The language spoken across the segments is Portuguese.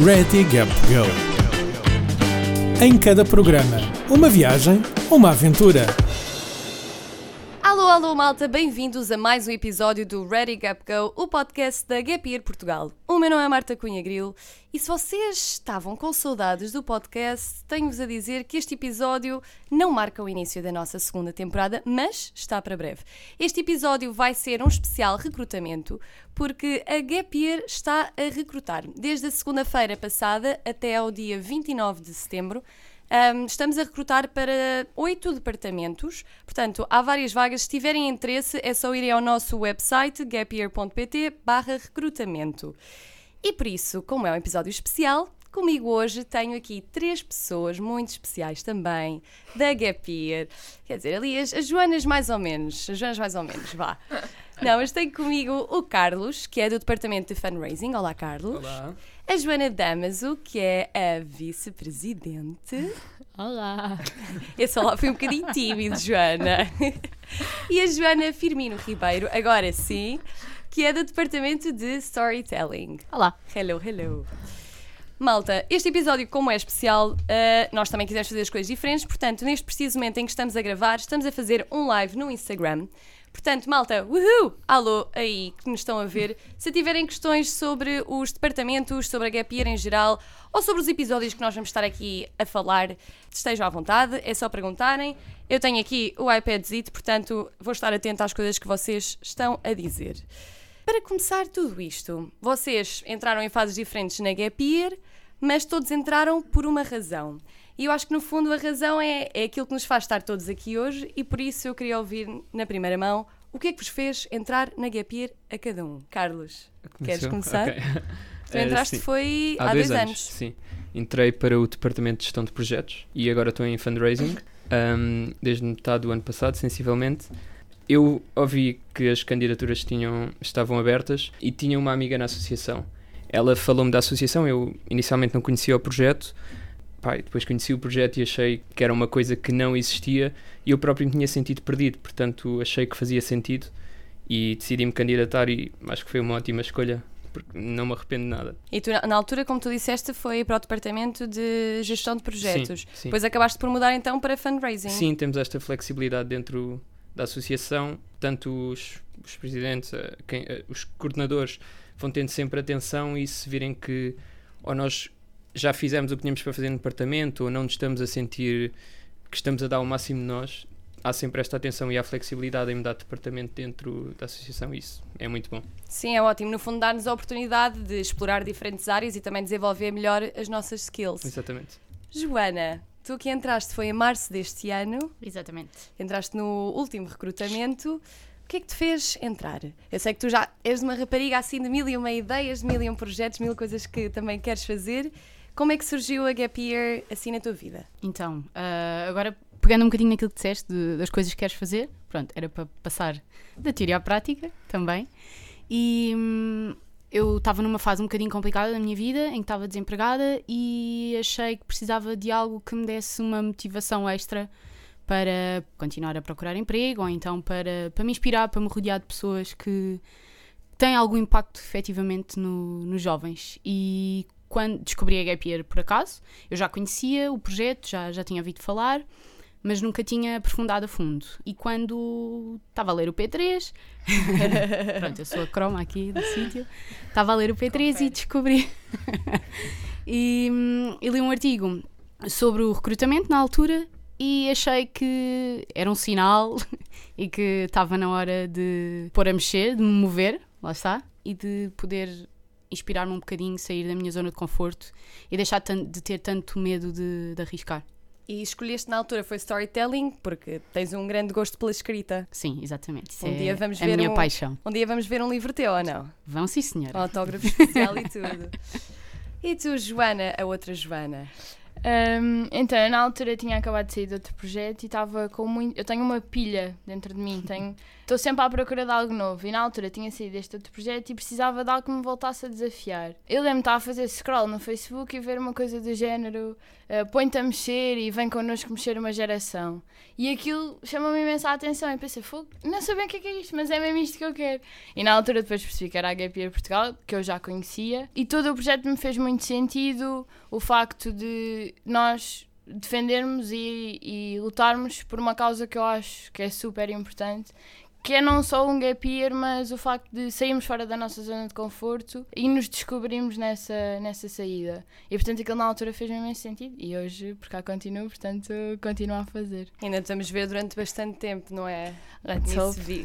Ready Gap Go. Em cada programa, uma viagem, uma aventura. Alô, malta, bem-vindos a mais um episódio do Ready Gap Go, o podcast da Gap Year Portugal. O meu nome é Marta Cunha Grilo e se vocês estavam com saudades do podcast, tenho-vos a dizer que este episódio não marca o início da nossa segunda temporada, mas está para breve. Este episódio vai ser um especial recrutamento, porque a Gap Year está a recrutar desde a segunda-feira passada até ao dia 29 de setembro. Um, estamos a recrutar para oito departamentos, portanto, há várias vagas. Se tiverem interesse, é só irem ao nosso website gapier.pt barra recrutamento. E por isso, como é um episódio especial, comigo hoje tenho aqui três pessoas muito especiais também da Gap Year. Quer dizer, ali as, as Joanas mais ou menos, as Joanas mais ou menos, vá. Não, mas tenho comigo o Carlos, que é do Departamento de Fundraising. Olá, Carlos. Olá. A Joana Damaso, que é a vice-presidente. Olá! Esse olá foi um bocadinho tímido, Joana. E a Joana Firmino Ribeiro, agora sim, que é do Departamento de Storytelling. Olá! Hello, hello. Malta, este episódio, como é especial, uh, nós também quisemos fazer as coisas diferentes, portanto, neste preciso momento em que estamos a gravar, estamos a fazer um live no Instagram. Portanto, malta, uhul! Alô aí que nos estão a ver. Se tiverem questões sobre os departamentos, sobre a Gap Year em geral, ou sobre os episódios que nós vamos estar aqui a falar, estejam à vontade, é só perguntarem. Eu tenho aqui o iPadzito, portanto, vou estar atento às coisas que vocês estão a dizer. Para começar tudo isto, vocês entraram em fases diferentes na Gap Year, mas todos entraram por uma razão. E eu acho que no fundo a razão é, é aquilo que nos faz estar todos aqui hoje e por isso eu queria ouvir na primeira mão o que é que vos fez entrar na Gap Year a cada um. Carlos, queres começar? Ok. Tu Eh, entraste sim. foi há, Há dois, dois anos. Sim. Entrei para o Departamento de Gestão de Projetos e agora estou em fundraising, ahm, desde metade do ano passado, sensivelmente. Eu ouvi que as candidaturas tinham, estavam abertas e tinha uma amiga na associação. Ela falou-me da associação, eu inicialmente não conhecia o projeto, E depois conheci o projeto e achei que era uma coisa que não existia e eu próprio me tinha sentido perdido, portanto achei que fazia sentido e decidi-me candidatar e acho que foi uma ótima escolha, porque não me arrependo de nada. E tu, na- na altura, como tu disseste, foi para o Departamento de Gestão de Projetos. Sim, sim. Depois acabaste por mudar então para fundraising. Sim, temos esta flexibilidade dentro da associação, tanto os, os presidentes, eh, quem- eh, os coordenadores vão tendo sempre atenção e se virem que ou nós já fizemos o que tínhamos para fazer no departamento ou não nos estamos a sentir que estamos a dar o máximo de nós, há sempre esta atenção e há flexibilidade em mudar de departamento dentro da associação isso é muito bom. Sim, é ótimo. No fundo, dar-nos a oportunidade de explorar diferentes áreas e também desenvolver melhor as nossas skills. Exatamente. Joana, tu que entraste foi em março deste ano, Exatamente. entraste no último recrutamento. O que é que te fez entrar? Eu sei que tu já és uma rapariga assim de mil e uma ideias, de mil e um projetos, mil coisas que também queres fazer. Como é que surgiu a Gap Year assim na tua vida? Então, ah, agora pegando um bocadinho naquilo que disseste de- das coisas que queres fazer, pronto, era para passar da teoria à prática também. E hum, eu estava numa fase um bocadinho complicada da minha vida, em que estava desempregada e achei que precisava de algo que me desse uma motivação extra para continuar a procurar emprego ou então para, para me inspirar, para me rodear de pessoas que têm algum impacto efetivamente no- nos jovens. E quando descobri a Gap Year por acaso, eu já conhecia o projeto, já, já tinha ouvido falar, mas nunca tinha aprofundado a fundo. E quando estava a ler o P3, pronto, eu sou a croma aqui do sítio, estava a ler o P3 e descobri. e, e li um artigo sobre o recrutamento na altura e achei que era um sinal e que estava na hora de pôr a mexer, de me mover, lá está, e de poder inspirar-me um bocadinho, sair da minha zona de conforto e deixar de ter tanto medo de, de arriscar. E escolheste na altura foi storytelling, porque tens um grande gosto pela escrita. Sim, exatamente. Isso Um é dia vamos a ver minha um- paixão. Um dia vamos ver um livro teu ou não? Vão sim, senhora. Um autógrafo especial e tudo. E tu, Joana, a outra Joana? Um, então, eu, na altura tinha acabado de sair de outro projeto e estava com muito. Eu tenho uma pilha dentro de mim, tenho estou sempre à procura de algo novo. E na altura tinha saído deste outro projeto e precisava de algo que me voltasse a desafiar. Eu lembro-me estar a fazer scroll no Facebook e ver uma coisa do género: uh, põe-te a mexer e vem connosco mexer uma geração. E aquilo chamou-me imensa atenção. E pensei: fogo, não sei bem o que é, que é isto, mas é mesmo isto que eu quero. E na altura depois percebi que era a Gap Year Portugal, que eu já conhecia. E todo o projeto me fez muito sentido. O facto de nós defendermos e, e, lutarmos por uma causa que eu acho que é super importante, que é não só um gap year, mas o facto de sairmos fora da nossa zona de conforto e nos descobrirmos nessa, nessa saída. E portanto aquilo na altura fez mesmo esse sentido e hoje por cá continuo, portanto continuo a fazer. Ainda estamos a ver durante bastante tempo, não é? Let's hope.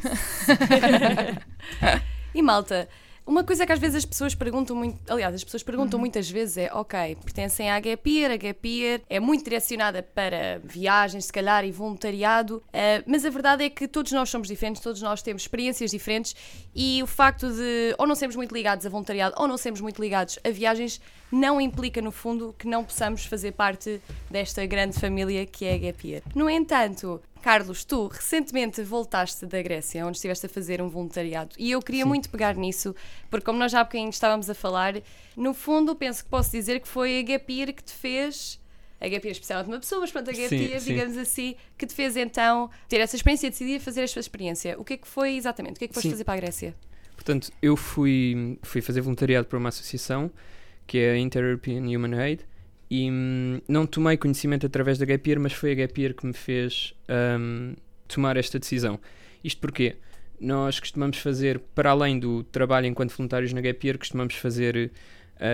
e malta, uma coisa que às vezes as pessoas perguntam muito, aliás, as pessoas perguntam uhum. muitas vezes é, ok, pertencem à Gap Year, a Gap Year é muito direcionada para viagens, se calhar, e voluntariado, uh, mas a verdade é que todos nós somos diferentes, todos nós temos experiências diferentes e o facto de ou não sermos muito ligados a voluntariado ou não sermos muito ligados a viagens não implica, no fundo, que não possamos fazer parte desta grande família que é a Gap Year. No entanto, Carlos, tu recentemente voltaste da Grécia, onde estiveste a fazer um voluntariado, e eu queria Sim. muito pegar nisso, porque como nós já há bocadinho estávamos a falar, no fundo penso que posso dizer que foi a Gap Year que te fez a Gap Year especial de uma pessoa, mas pronto, a Gap Year, digamos assim, que te fez então ter essa experiência e decidir fazer esta experiência. O que é que foi exatamente? O que é que foste Sim. fazer para a Grécia? Portanto, eu fui, fui fazer voluntariado para uma associação que é a Inter-European Human Aid, e hum, não tomei conhecimento através da Gap Year, mas foi a Gap Year que me fez um, tomar esta decisão. Isto porque nós costumamos fazer, para além do trabalho enquanto voluntários na Gap Year, costumamos fazer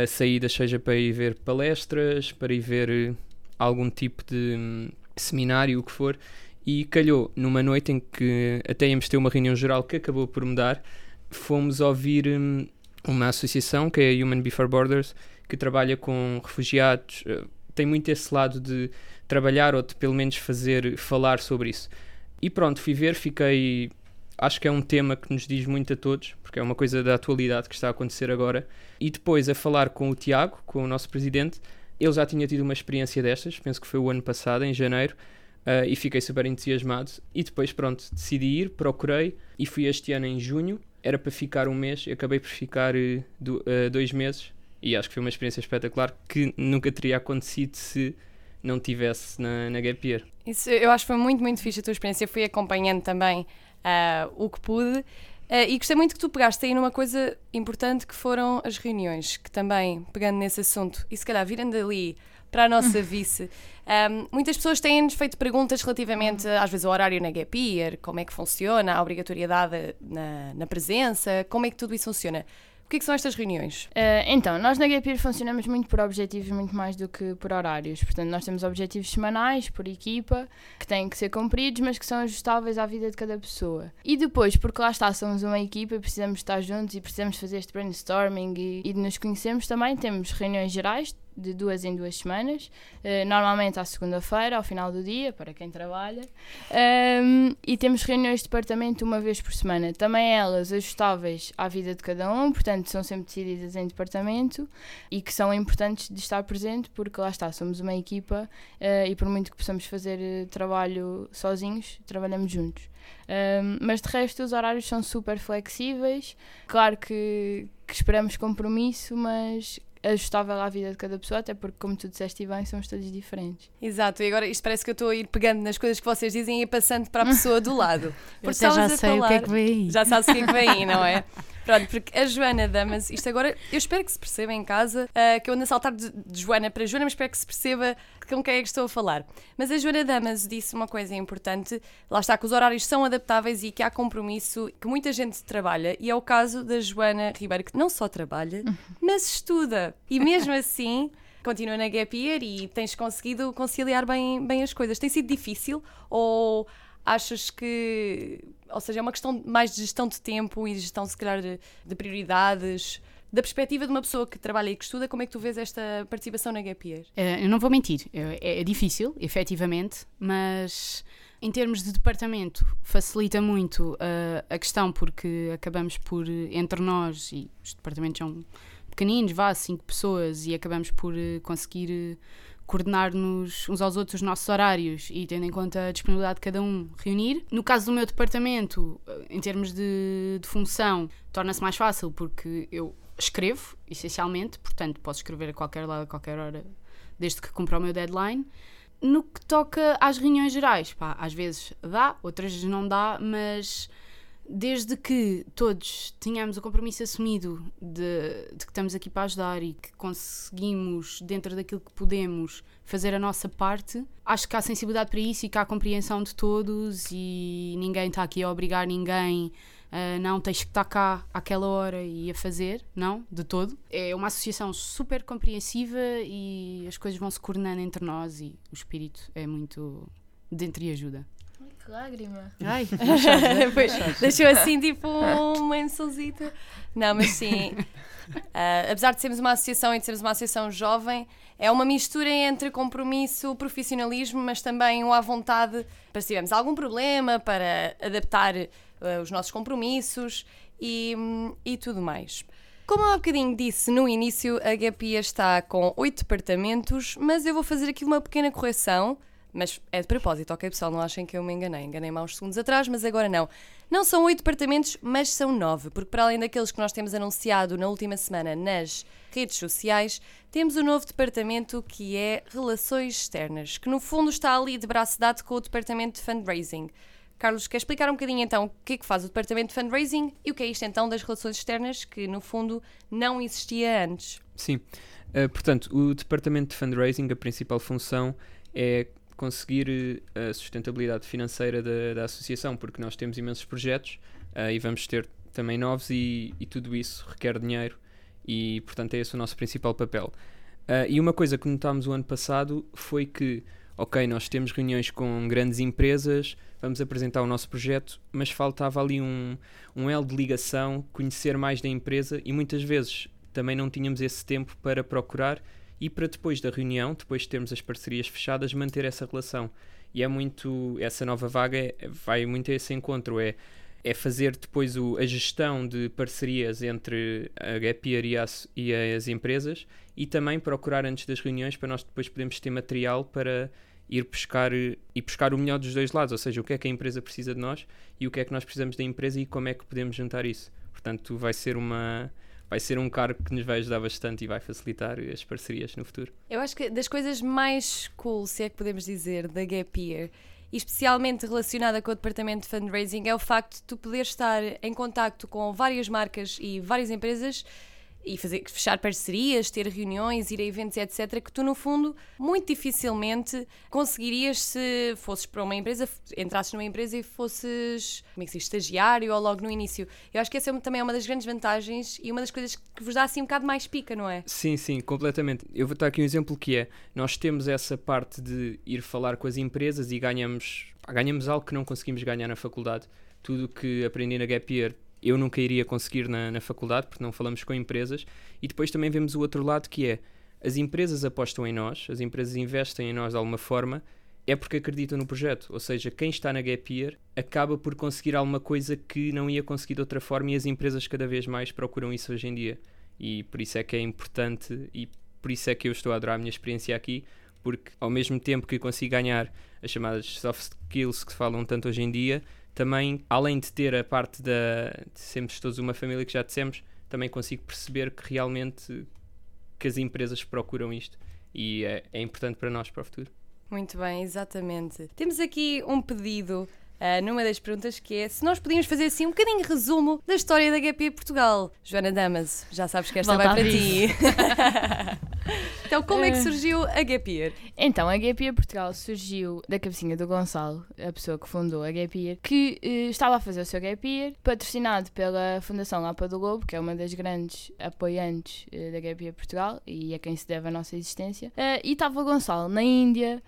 saídas, seja para ir ver palestras, para ir ver algum tipo de um, seminário, o que for, e calhou numa noite em que até íamos ter uma reunião geral que acabou por mudar, fomos ouvir um, uma associação que é a Human Before Borders, que trabalha com refugiados, uh, tem muito esse lado de trabalhar ou de pelo menos fazer, falar sobre isso. E pronto, fui ver, fiquei. Acho que é um tema que nos diz muito a todos, porque é uma coisa da atualidade que está a acontecer agora. E depois a falar com o Tiago, com o nosso presidente, ele já tinha tido uma experiência destas, penso que foi o ano passado, em janeiro, uh, e fiquei super entusiasmado. E depois, pronto, decidi ir, procurei e fui este ano em junho era para ficar um mês acabei por ficar uh, dois meses e acho que foi uma experiência espetacular que nunca teria acontecido se não tivesse na, na Gap Year. Isso, eu acho que foi muito, muito fixe a tua experiência. Fui acompanhando também uh, o que pude. Uh, e gostei muito que tu pegaste aí numa coisa importante que foram as reuniões, que também, pegando nesse assunto, e se calhar virando ali para a nossa vice. Um, muitas pessoas têm-nos feito perguntas relativamente, às vezes, ao horário na Gap Year, como é que funciona, a obrigatoriedade na, na presença, como é que tudo isso funciona. O que, é que são estas reuniões? Uh, então, nós na Gap Year funcionamos muito por objetivos, muito mais do que por horários. Portanto, nós temos objetivos semanais, por equipa, que têm que ser cumpridos, mas que são ajustáveis à vida de cada pessoa. E depois, porque lá está, somos uma equipa e precisamos estar juntos e precisamos fazer este brainstorming e, e nos conhecermos também, temos reuniões gerais, de duas em duas semanas, uh, normalmente à segunda-feira, ao final do dia, para quem trabalha, um, e temos reuniões de departamento uma vez por semana, também elas ajustáveis à vida de cada um, portanto são sempre decididas em departamento e que são importantes de estar presente porque lá está, somos uma equipa uh, e por muito que possamos fazer uh, trabalho sozinhos, trabalhamos juntos. Um, mas de resto os horários são super flexíveis, claro que, que esperamos compromisso, mas ajustável à vida de cada pessoa, até porque, como tu disseste bem, somos todos diferentes. Exato, e agora isto parece que eu estou a ir pegando nas coisas que vocês dizem e passando para a pessoa do lado. Porque eu já sei falar, o que é que vem aí. Já sabes o que é que vem aí, não é? Pronto, porque a Joana Damas, isto agora, eu espero que se perceba em casa, uh, que eu ando a saltar de, de, Joana para Joana, mas espero que se perceba com quem é que estou a falar. Mas a Joana Damas disse uma coisa importante, lá está, que os horários são adaptáveis e que há compromisso, que muita gente trabalha, e é o caso da Joana Ribeiro, que não só trabalha, mas estuda. E mesmo assim continua na gap year e tens conseguido conciliar bem, bem as coisas. Tem sido difícil ou achas que, ou seja, é uma questão mais de gestão de tempo e gestão, se calhar, de, de prioridades? Da perspectiva de uma pessoa que trabalha e que estuda, como é que tu vês esta participação na Gap Year? É, eu não vou mentir, é, é difícil, efetivamente, mas em termos de departamento facilita muito uh, a questão porque acabamos por, entre nós, e os departamentos são pequeninos, vá, cinco pessoas, e acabamos por uh, conseguir uh, coordenar-nos uns aos outros os nossos horários e, tendo em conta a disponibilidade de cada um, reunir. No caso do meu departamento, eh, em termos de, de função, torna-se mais fácil porque eu escrevo, essencialmente, portanto, posso escrever a qualquer lado, a qualquer hora, desde que cumpra o meu deadline. No que toca às reuniões gerais, pá, às vezes dá, outras não dá, mas desde que todos tenhamos o compromisso assumido de, de, que estamos aqui para ajudar e que conseguimos, dentro daquilo que podemos, fazer a nossa parte, acho que há sensibilidade para isso e que há compreensão de todos e ninguém está aqui a obrigar ninguém. Uh, não tens que estar cá àquela hora e a fazer, não, de todo. É uma associação super compreensiva e as coisas vão se coordenando entre nós e o espírito é muito dentro e ajuda. Que lágrima. Ai, deixou assim tipo uma emoçãozita. Não, mas sim. Uh, apesar de sermos uma associação e de sermos uma associação jovem, é uma mistura entre compromisso, profissionalismo, mas também o à vontade para se tivermos algum problema, para adaptar uh, os nossos compromissos e, e tudo mais. Como há bocadinho disse no início, a Gapia está com oito departamentos, mas eu vou fazer aqui uma pequena correção. Mas é de propósito, ok pessoal? Não achem que eu me enganei. Enganei-me há uns segundos atrás, mas agora não. Não são oito departamentos, mas são nove, porque para além daqueles que nós temos anunciado na última semana nas redes sociais, temos o um novo departamento que é Relações Externas, que no fundo está ali de braço dado com o departamento de fundraising. Carlos, quer explicar um bocadinho então o que é que faz o departamento de fundraising e o que é isto então das relações externas, que no fundo não existia antes? Sim, uh, portanto, o departamento de fundraising, a principal função é conseguir eh, a sustentabilidade financeira da, da associação, porque nós temos imensos projetos uh, e vamos ter também novos e, e, tudo isso requer dinheiro e, portanto, é esse o nosso principal papel. Uh, e uma coisa que notámos o ano passado foi que, ok, nós temos reuniões com grandes empresas, vamos apresentar o nosso projeto, mas faltava ali um, um elo de ligação, conhecer mais da empresa e muitas vezes também não tínhamos esse tempo para procurar e para depois da reunião, depois de termos as parcerias fechadas, manter essa relação. E é muito. Essa nova vaga é, vai muito a esse encontro. É, é fazer depois o, a gestão de parcerias entre a Gapier e, e as empresas e também procurar antes das reuniões para nós depois podermos ter material para ir buscar e buscar o melhor dos dois lados, ou seja, o que é que a empresa precisa de nós e o que é que nós precisamos da empresa e como é que podemos juntar isso. Portanto, vai ser uma vai ser um cargo que nos vai ajudar bastante e vai facilitar as parcerias no futuro. Eu acho que das coisas mais cool, se é que podemos dizer, da Gap Year, especialmente relacionada com o departamento de fundraising, é o facto de tu poder estar em contacto com várias marcas e várias empresas e fazer, fechar parcerias, ter reuniões, ir a eventos, etc., que tu, no fundo, muito dificilmente conseguirias se fosses para uma empresa, entrasses numa empresa e fosses, como é que se diz, estagiário ou logo no início. Eu acho que essa é também é uma das grandes vantagens e uma das coisas que vos dá assim um bocado mais pica, não é? Sim, sim, completamente. Eu vou dar aqui um exemplo que é, nós temos essa parte de ir falar com as empresas e ganhamos, ganhamos algo que não conseguimos ganhar na faculdade. Tudo que aprendi na Gap Year eu nunca iria conseguir na, na faculdade, porque não falamos com empresas. E depois também vemos o outro lado que é as empresas apostam em nós, as empresas investem em nós de alguma forma, é porque acreditam no projeto. Ou seja, quem está na Gap Year acaba por conseguir alguma coisa que não ia conseguir de outra forma e as empresas cada vez mais procuram isso hoje em dia. E por isso é que é importante e por isso é que eu estou a adorar a minha experiência aqui, porque ao mesmo tempo que consigo ganhar as chamadas soft skills que se falam tanto hoje em dia, também, além de ter a parte da de sermos todos uma família que já dissemos, também consigo perceber que realmente que as empresas procuram isto e é, é importante para nós para o futuro. Muito bem, exatamente. Temos aqui um pedido uh, numa das perguntas que é se nós podíamos fazer assim um bocadinho de resumo da história da HP Portugal. Joana Damas, já sabes que esta Volta vai para ti. então, como é que eh. surgiu a Gap Year? Então, a Gap Year Portugal surgiu da cabecinha do Gonçalo, a pessoa que fundou a Gap Year, que uh, estava a fazer o seu Gap Year, patrocinado pela Fundação Lapa do Globo, que é uma das grandes apoiantes uh, da Gap Year Portugal e a quem se deve a nossa existência. Uh, e estava o Gonçalo na Índia,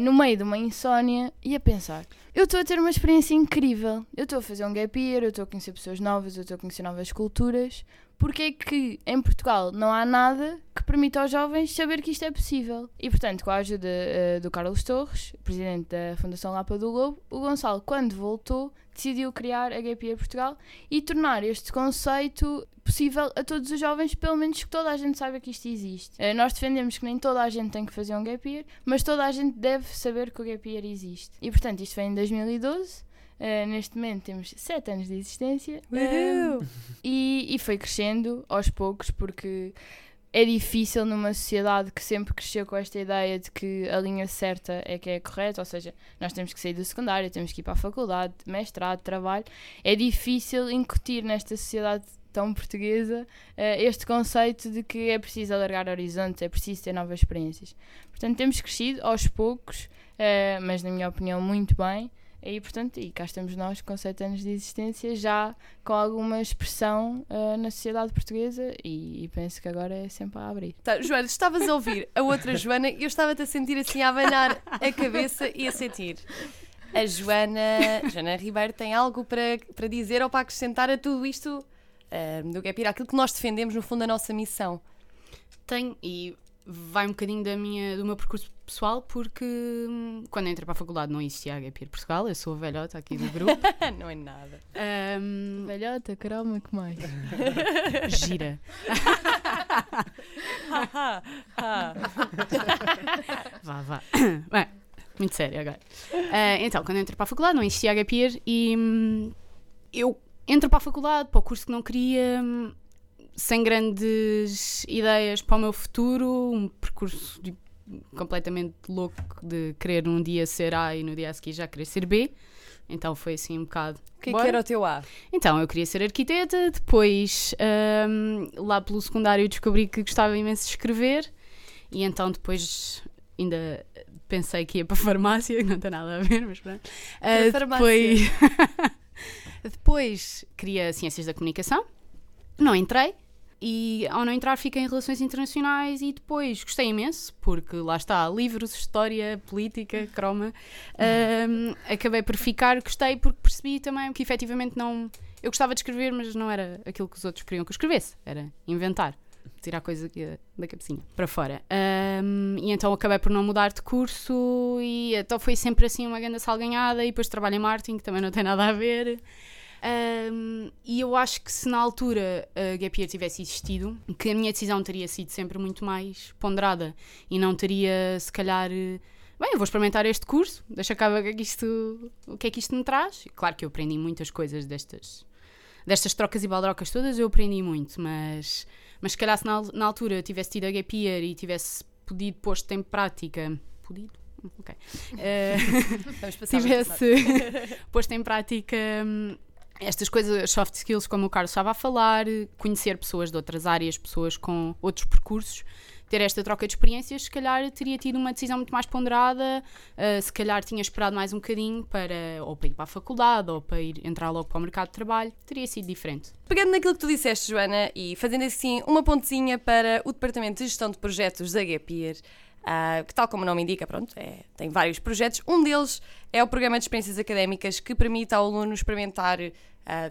no meio de uma insónia, e a pensar: eu estou a ter uma experiência incrível. Eu estou a fazer um gap year, eu estou a conhecer pessoas novas, eu estou a conhecer novas culturas. Porque é que em Portugal não há nada que permite aos jovens saber que isto é possível. E, portanto, com a ajuda uh, do Carlos Torres, presidente da Fundação Lapa do Globo, o Gonçalo, quando voltou, decidiu criar a Year Portugal e tornar este conceito possível a todos os jovens, pelo menos que toda a gente saiba que isto existe. Uh, nós defendemos que nem toda a gente tem que fazer um Gap Year, mas toda a gente deve saber que o Gap Year existe. E, portanto, isto foi em 2012. Uh, neste momento temos 7 anos de existência uh, e, e foi crescendo aos poucos porque é difícil numa sociedade que sempre cresceu com esta ideia de que a linha certa é que é correta, ou seja, nós temos que sair do secundário, temos que ir para a faculdade, mestrado, trabalho. É difícil incutir nesta sociedade tão portuguesa uh, este conceito de que é preciso alargar horizontes, é preciso ter novas experiências. Portanto, temos crescido aos poucos, mas na minha opinião, muito bem. E, portanto, e cá estamos nós com 7 anos de existência, já com alguma expressão uh, na sociedade portuguesa e, e, penso que agora é sempre a abrir. Tá, Joana, estavas a ouvir a outra Joana e eu estava-te a sentir assim a abanar a cabeça e a sentir. A Joana, Joana Ribeiro tem algo para, para dizer ou para acrescentar a tudo isto uh, do Gap Year, aquilo que nós defendemos, no fundo, a nossa missão. Tenho, e vai um bocadinho da minha, do meu percurso pessoal, porque hum, quando entrei para a faculdade não existia a Gap Portugal, eu sou a velhota aqui do grupo. não é nada. Um, velhota, caramba, que mais? Gira. vá, vá. Bem, muito sério agora. Uh, então, quando entrei para a faculdade não existia a Gap e hum, eu entro para a faculdade, para o curso que não queria, hum, sem grandes ideias para o meu futuro, um percurso de, completamente louco de querer um dia ser A e no dia a seguir já querer ser B. Então foi assim um bocado. O que, é que era o teu A? Então, eu queria ser arquiteta, depois um, lá pelo secundário descobri que gostava imenso de escrever e então depois ainda pensei que ia para a farmácia, que não tem nada a ver, mas pronto. Uh, depois, depois queria ciências da comunicação, não entrei, e ao não entrar fiquei em relações internacionais e depois gostei imenso, porque lá está, livros, história, política, croma. Um, acabei por ficar, gostei porque percebi também que efetivamente não. Eu gostava de escrever, mas não era aquilo que os outros queriam que eu escrevesse, era inventar. Tirar coisa da cabecinha para fora. Um, e então acabei por não mudar de curso, e então foi sempre assim uma grande salganhada. E depois trabalho em marketing, que também não tem nada a ver. Um, e eu acho que se na altura a Gap Year tivesse existido, que a minha decisão teria sido sempre muito mais ponderada e não teria, se calhar, bem, eu vou experimentar este curso, deixa cá ver o que é que isto, o que é que isto me traz. Claro que eu aprendi muitas coisas destas, destas trocas e baldrocas todas, eu aprendi muito, mas, mas se calhar se na, na altura tivesse tido a Gap Year e tivesse podido posto em prática, podido? Ok. Uh, tivesse posto em prática hum, estas coisas, soft skills, como o Carlos estava a falar, conhecer pessoas de outras áreas, pessoas com outros percursos, ter esta troca de experiências, se calhar teria tido uma decisão muito mais ponderada, uh, se calhar tinha esperado mais um bocadinho para ou para ir para a faculdade ou para ir entrar logo para o mercado de trabalho, teria sido diferente. Pegando naquilo que tu disseste, Joana, e fazendo assim uma pontezinha para o Departamento de Gestão de Projetos da Gapier, Uh, que, tal como o nome indica, pronto, é, tem vários projetos. Um deles é o Programa de Experiências Académicas, que permite ao aluno experimentar uh,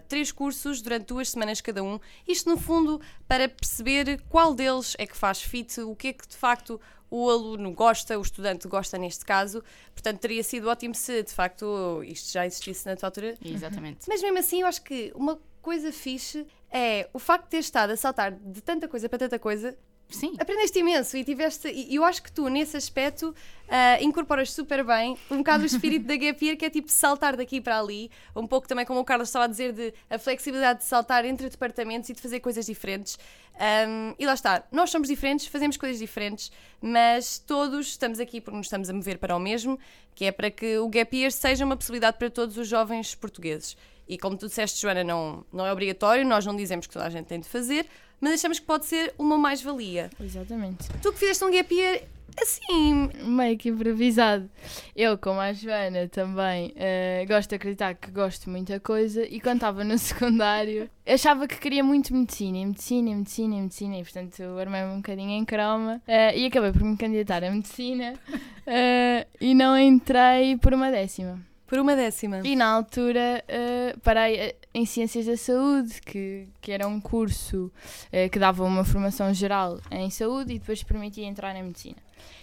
três cursos durante duas semanas cada um. Isto, no fundo, para perceber qual deles é que faz fit, o que é que de facto o aluno gosta, o estudante gosta neste caso. Portanto, teria sido ótimo se de facto isto já existisse na tua altura. Exatamente. Mas mesmo assim, eu acho que uma coisa fixe é o facto de ter estado a saltar de tanta coisa para tanta coisa Sim. Aprendeste imenso e tiveste. E eu acho que tu, nesse aspecto, uh, incorporas super bem um bocado o espírito da Gap Year, que é tipo saltar daqui para ali, um pouco também como o Carlos estava a dizer, de a flexibilidade de saltar entre departamentos e de fazer coisas diferentes. Um, e lá está, nós somos diferentes, fazemos coisas diferentes, mas todos estamos aqui porque nos estamos a mover para o mesmo, que é para que o Gap Year seja uma possibilidade para todos os jovens portugueses. E como tu disseste, Joana, não, não é obrigatório, nós não dizemos que toda a gente tem de fazer, mas achamos que pode ser uma mais-valia. Exatamente. Tu que fizeste um gap year assim. Meio que improvisado. Eu, como a Joana, também uh, gosto de acreditar que gosto de muita coisa e quando estava no secundário achava que queria muito medicina, e medicina, e medicina, e medicina, e portanto armei-me um bocadinho em croma uh, e acabei por me candidatar a medicina uh, e não entrei por uma décima. Por uma décima. E na altura uh, parei em Ciências da Saúde, que, que era um curso uh, que dava uma formação geral em saúde e depois permitia entrar em medicina.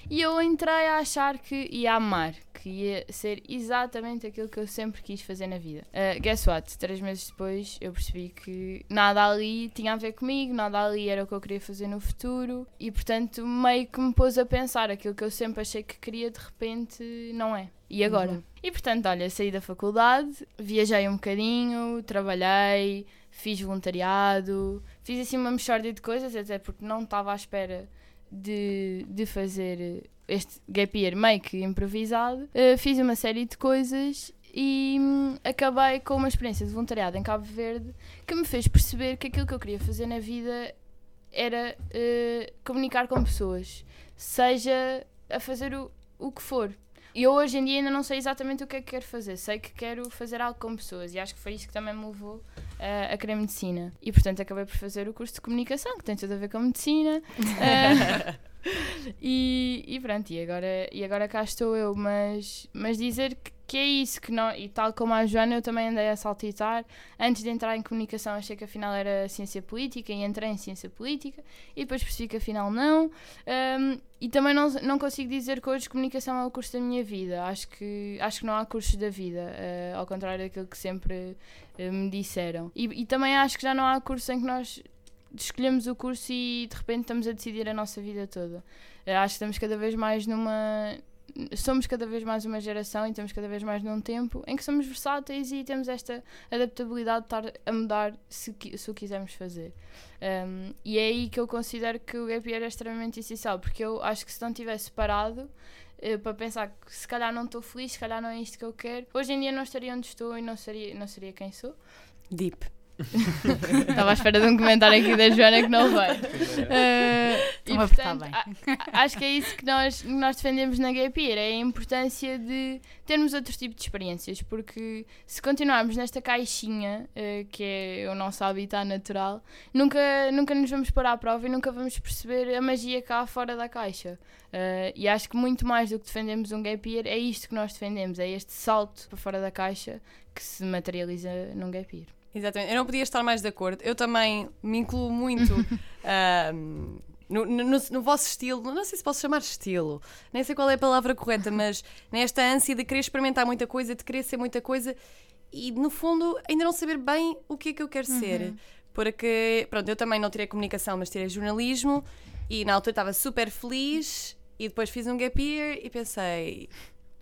E eu entrei a achar que ia amar, que ia ser exatamente aquilo que eu sempre quis fazer na vida. Uh, guess what? Três meses depois eu percebi que nada ali tinha a ver comigo, nada ali era o que eu queria fazer no futuro e, portanto, meio que me pôs a pensar aquilo que eu sempre achei que queria, de repente não é. E agora? Uhum. E portanto, olha, saí da faculdade, viajei um bocadinho, trabalhei, fiz voluntariado, fiz assim uma mexórdia de coisas, até porque não estava à espera de, de fazer este gap year meio que improvisado. Uh, fiz uma série de coisas e hum, acabei com uma experiência de voluntariado em Cabo Verde que me fez perceber que aquilo que eu queria fazer na vida era uh, comunicar com pessoas, seja a fazer o, o que for. E eu hoje em dia ainda não sei exatamente o que é que quero fazer. Sei que quero fazer algo com pessoas e acho que foi isso que também me levou uh, a querer medicina. E portanto acabei por fazer o curso de comunicação, que tem tudo a ver com medicina. Uh, e, e pronto, e agora, e agora cá estou eu. Mas, mas dizer que que é isso que não, e tal como a Joana eu também andei a saltitar. Antes de entrar em comunicação achei que afinal era ciência política e entrei em ciência política e depois percebi que afinal não. Um, e também não, não consigo dizer que hoje comunicação é o curso da minha vida. Acho que, acho que não há cursos da vida uh, ao contrário daquilo que sempre uh, me disseram. E, e também acho que já não há curso em que nós escolhemos o curso e de repente estamos a decidir a nossa vida toda. Uh, acho que estamos cada vez mais numa somos cada vez mais uma geração e temos cada vez mais num tempo em que somos versáteis e temos esta adaptabilidade de estar a mudar se, se o quisermos fazer. Um, e é aí que eu considero que o gap year é extremamente essencial, porque eu acho que se não tivesse parado uh, para pensar que se calhar não estou feliz, se calhar não é isto que eu quero, hoje em dia não estaria onde estou e não seria, não seria quem sou. Deep. Estava à espera de um comentário aqui da Joana que não veio. Uh, e portanto, a, acho que é isso que nós, nós defendemos na Gap Year, é a importância de termos outro tipo de experiências, porque se continuarmos nesta caixinha, uh, que é o nosso habitat natural, nunca, nunca nos vamos pôr à prova e nunca vamos perceber a magia cá fora da caixa. Uh, e acho que muito mais do que defendemos um Gap Year, é isto que nós defendemos, é este salto para fora da caixa que se materializa num Gap Year. Exatamente, eu não podia estar mais de acordo. Eu também me incluo muito no, no, no, vosso estilo, não sei se posso chamar estilo, nem sei qual é a palavra correta, mas nesta ânsia de querer experimentar muita coisa, de querer ser muita coisa e no fundo ainda não saber bem o que é que eu quero uhum. ser. Porque, pronto, eu também não tirei comunicação, mas tirei jornalismo e na altura estava super feliz e depois fiz um gap year e pensei,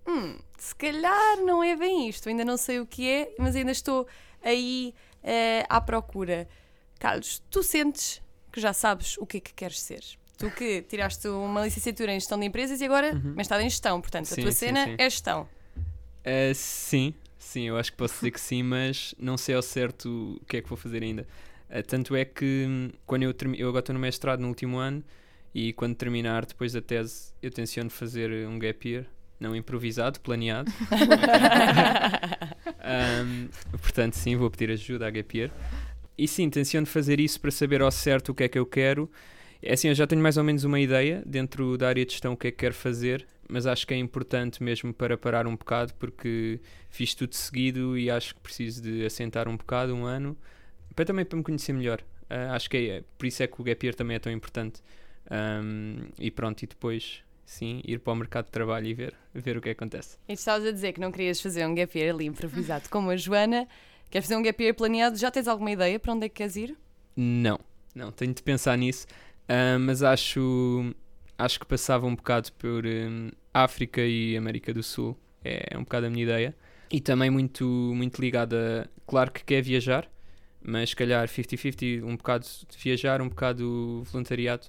hum, se calhar não é bem isto, ainda não sei o que é, mas ainda estou aí uh, à procura. Carlos, tu sentes que já sabes o que é que queres ser? Tu que tiraste uma licenciatura em gestão de empresas e agora uhum. mestrado em gestão, portanto sim, a tua sim, cena sim. é gestão. Uh, sim, sim, eu acho que posso dizer que sim, mas não sei ao certo o que é que vou fazer ainda. Uh, tanto é que hum, quando eu, eu agora estou no mestrado no último ano e quando terminar depois da tese eu tenciono fazer um gap year não improvisado, planeado. um, portanto, sim, vou pedir ajuda à Gapier. E sim, tenciono fazer isso para saber ao certo o que é que eu quero. É assim, eu já tenho mais ou menos uma ideia dentro da área de gestão o que é que quero fazer, mas acho que é importante mesmo para parar um bocado, porque fiz tudo seguido e acho que preciso de assentar um bocado, um ano, para também para me conhecer melhor. Uh, acho que é, por isso é que o Gap Year também é tão importante. Um, e pronto, e depois sim, ir para o mercado de trabalho e ver, ver o que acontece. E estavas a dizer que não querias fazer um gap year ali improvisado como a Joana. Queres fazer um gap year planeado? Já tens alguma ideia para onde é que queres ir? Não, não, tenho de pensar nisso, uh, mas acho, acho que passava um bocado por um, África e América do Sul, é, é um bocado a minha ideia. E também muito, muito ligada, claro que quer viajar, mas se calhar 50-50, um bocado de viajar, um bocado voluntariado.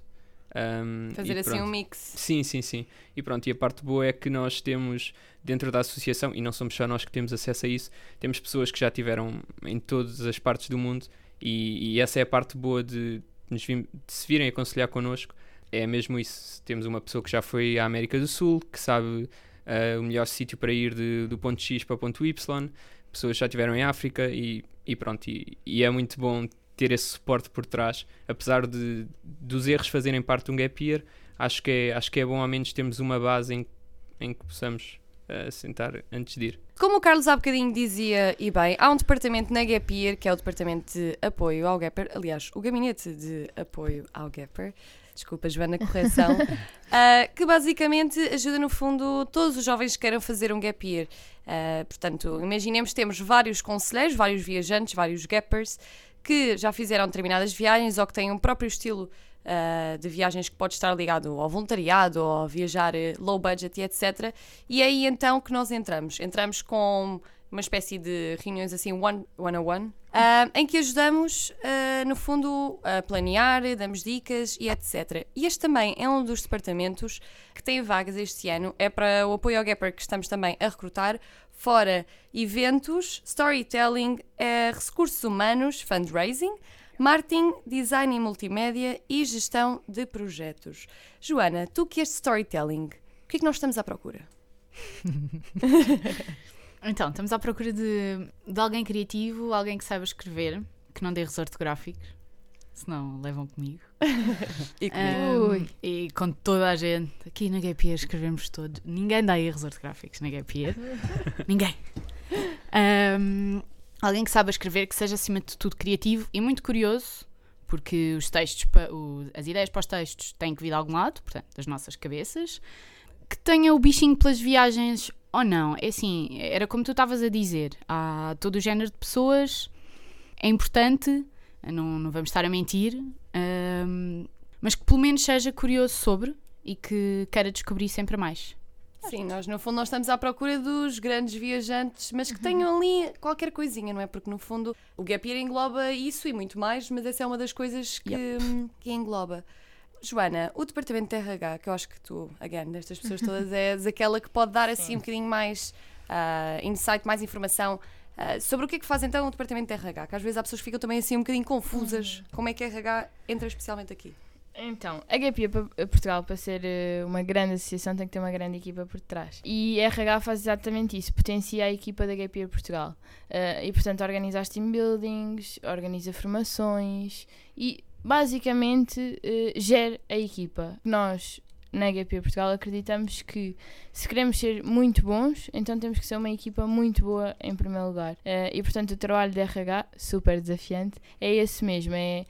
Um, Fazer assim um mix. Sim, sim, sim. E pronto, e a parte boa é que nós temos dentro da associação, e não somos só nós que temos acesso a isso, temos pessoas que já tiveram em todas as partes do mundo, e, e essa é a parte boa de, de se virem aconselhar connosco. É mesmo isso. Temos uma pessoa que já foi à América do Sul, que sabe uh, o melhor sítio para ir de, do ponto X para o ponto Y, pessoas que já estiveram em África, e, e pronto, e, e é muito bom ter esse suporte por trás, apesar de dos erros fazerem parte de um gap year, acho que é, acho que é bom ao menos termos uma base em, em que possamos a sentar antes de ir. Como o Carlos há bocadinho dizia, e bem, há um departamento na Gap Year, que é o departamento de apoio ao Gapper, aliás, o gabinete de apoio ao Gapper, desculpa Joana, correção, uh, que basicamente ajuda no fundo todos os jovens que queiram fazer um Gap Year. Uh, portanto, imaginemos que temos vários conselheiros, vários viajantes, vários Gappers, que já fizeram determinadas viagens ou que têm um próprio estilo uh, de viagens que pode estar ligado ao voluntariado ou viajar uh, low budget e etc. E é aí então que nós entramos. Entramos com uma espécie de reuniões assim one, one on one, uh, em que ajudamos, uh, no fundo, a planear, damos dicas e etc. E este também é um dos departamentos que tem vagas este ano, é para o apoio ao Gapper que estamos também a recrutar, fora eventos, storytelling, uh, recursos humanos, fundraising, marketing, design e multimédia e gestão de projetos. Joana, tu que és storytelling, o que é que nós estamos à procura? então, estamos à procura de, de alguém criativo, alguém que saiba escrever, que não dê erros ortográficos, senão levam comigo. e comigo. Um, e com toda a gente. Aqui na Gap Year escrevemos todos. Ninguém dá erros ortográficos na Gap Year. Ninguém. Um, alguém que saiba escrever, que seja acima de tudo criativo e muito curioso, porque os textos, o, as ideias para os textos têm que vir de algum lado, portanto, das nossas cabeças, que tenha o bichinho pelas viagens ou não. É assim, era como tu estavas a dizer, há todo o género de pessoas, é importante, não, não vamos estar a mentir, um, mas que pelo menos seja curioso sobre e que queira descobrir sempre mais. Sim, nós no fundo nós estamos à procura dos grandes viajantes, mas que tenham ali qualquer coisinha, não é? Porque no fundo o Gap Year engloba isso e muito mais, mas essa é uma das coisas que, yep. que engloba. Joana, o departamento de RH, que eu acho que tu, again, destas pessoas todas, és aquela que pode dar assim um bocadinho mais uh, insight, mais informação uh, sobre o que é que faz então o departamento de RH, que às vezes há pessoas que ficam também assim um bocadinho confusas. Uhum. Como é que a RH entra especialmente aqui? Então, a GAPIA Portugal, para ser eh, uma grande associação, tem que ter uma grande equipa por trás. E a RH faz exatamente isso, potencia a equipa da GAPIA Portugal. Uh, e, portanto, organiza as team buildings, organiza formações e, basicamente, uh, gera a equipa. Nós, na GAPIA Portugal, acreditamos que se queremos ser muito bons, então temos que ser uma equipa muito boa em primeiro lugar. Uh, e, portanto, o trabalho de RH, super desafiante, é esse mesmo, é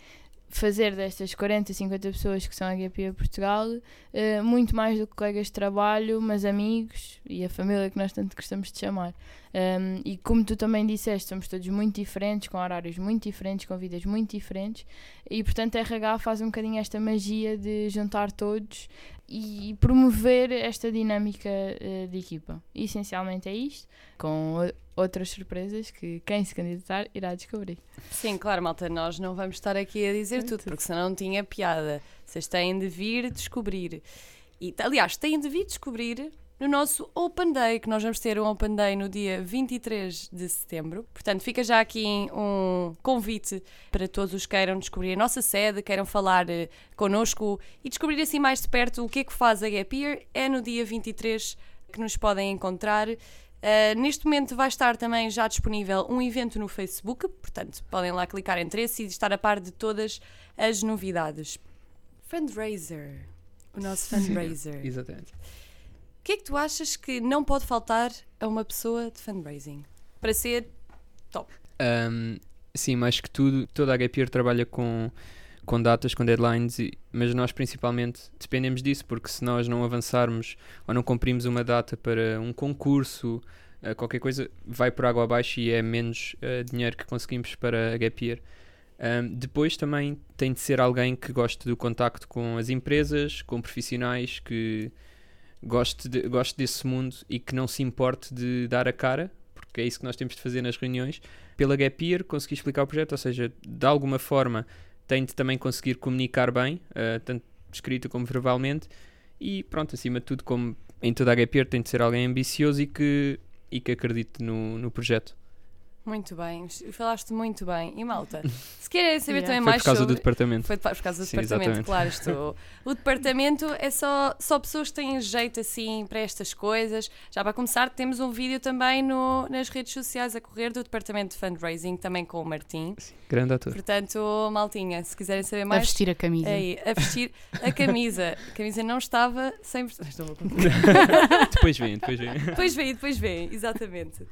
fazer destas 40, 50 pessoas que são a GPA Portugal uh, muito mais do que colegas de trabalho, mas amigos e a família que nós tanto gostamos de chamar. Um, e como tu também disseste, somos todos muito diferentes, com horários muito diferentes, com vidas muito diferentes, e portanto a RH faz um bocadinho esta magia de juntar todos e promover esta dinâmica uh, de equipa. E, essencialmente é isto, com outras surpresas que quem se candidatar irá descobrir. Sim, claro, malta, nós não vamos estar aqui a dizer tudo, porque senão não tinha piada. Vocês têm de vir descobrir. E, aliás, têm de vir descobrir no nosso Open Day, que nós vamos ter um Open Day no dia 23 de setembro. Portanto, fica já aqui um convite para todos os que queiram descobrir a nossa sede, queiram falar uh, connosco e descobrir assim mais de perto o que é que faz a Gap Year. É no dia 23 que nos podem encontrar. Uh, neste momento vai estar também já disponível um evento no Facebook, portanto podem lá clicar interesse e estar a par de todas as novidades. Fundraiser, o nosso fundraiser. Exatamente. O que é que tu achas que não pode faltar a uma pessoa de fundraising para ser top? Um, sim, mais que tudo, toda a Gap Year trabalha com com datas, com deadlines, e, mas nós principalmente dependemos disso, porque se nós não avançarmos ou não cumprimos uma data para um concurso, uh, qualquer coisa, vai por água abaixo e é menos uh, dinheiro que conseguimos para a Gap Year. Um, depois também tem de ser alguém que goste do contacto com as empresas, com profissionais, que goste, de, goste desse mundo e que não se importe de dar a cara, porque é isso que nós temos de fazer nas reuniões, pela Gap Year, explicar o projeto, ou seja, de alguma forma tem de também conseguir comunicar bem, uh, tanto escrito como verbalmente, e pronto, acima de tudo, como em toda a Gap Year, tem de ser alguém ambicioso e que, e que acredite no, no projeto. Muito bem, falaste muito bem. E malta, se querem saber Yeah. também Foi mais por causa sobre... do departamento. Foi por causa do Sim, departamento, exatamente. claro. Estou. O departamento é só, só pessoas que têm jeito assim para estas coisas. Já para começar, temos um vídeo também no, nas redes sociais a correr do departamento de fundraising, também com o Martim. Grande ator. Portanto, maltinha, se quiserem saber A mais. vestir a camisa. Aí, a vestir a camisa. A camisa não estava 100%. Estou a contar. depois vem, depois vem. Depois vem, depois vem, exatamente.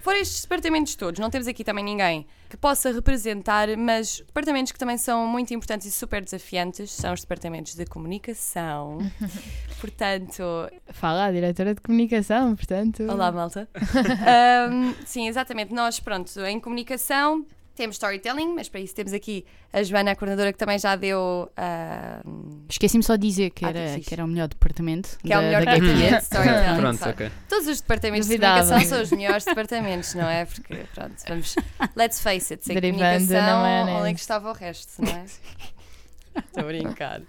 Fora estes departamentos todos, não temos aqui também ninguém que possa representar, mas departamentos que também são muito importantes e super desafiantes são os departamentos de comunicação. Portanto, Fala a diretora de comunicação, portanto. olá malta. Ahm, sim, exatamente. Nós, pronto, em comunicação temos storytelling, mas para isso temos aqui a Joana, a coordenadora, que também já deu. ahm, Esqueci-me só de dizer que Ah, era, que era o melhor departamento. que é o da- melhor da departamento de storytelling. Pronto, ok. Todos os departamentos Duvidava. de comunicação são os melhores departamentos, não é? Porque, pronto, vamos. Let's face it, sem Derivando comunicação, maionese. onde é que estava o resto, não é? Estou a brincar.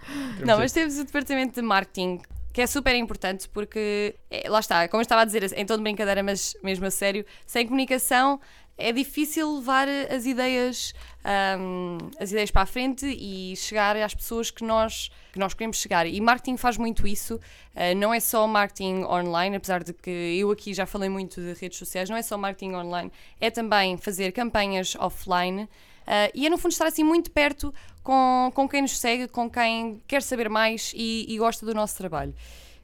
Não, mas temos o departamento de marketing. Que é super importante porque, é, lá está, como eu estava a dizer, em tom de brincadeira, mas mesmo a sério, sem comunicação é difícil levar as ideias, ahm, as ideias para a frente e chegar às pessoas que nós, que nós queremos chegar. E marketing faz muito isso, ah, não é só marketing online, apesar de que eu aqui já falei muito de redes sociais, não é só marketing online, é também fazer campanhas offline ah, e é no fundo estar assim muito perto com, com quem nos segue, com quem quer saber mais e, e gosta do nosso trabalho.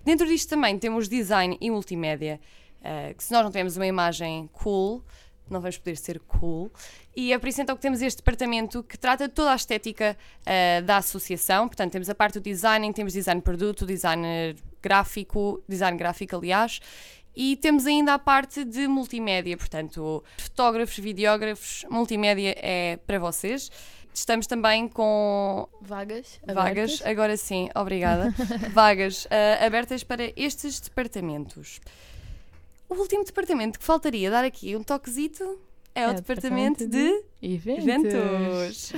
Dentro disto também temos design e multimédia, ah, que se nós não tivermos uma imagem cool, não vamos poder ser cool. E é por isso então que temos este departamento que trata toda a estética ah, da associação. Portanto, temos a parte do design, temos design de produto, design gráfico, design gráfico, aliás. E temos ainda a parte de multimédia, portanto, fotógrafos, videógrafos, multimédia é para vocês. Estamos também com Vagas. vagas, abertas. agora sim, obrigada. vagas ah, abertas para estes departamentos. O último departamento que faltaria dar aqui um toquezito é, o departamento, de Eventos. Eventos.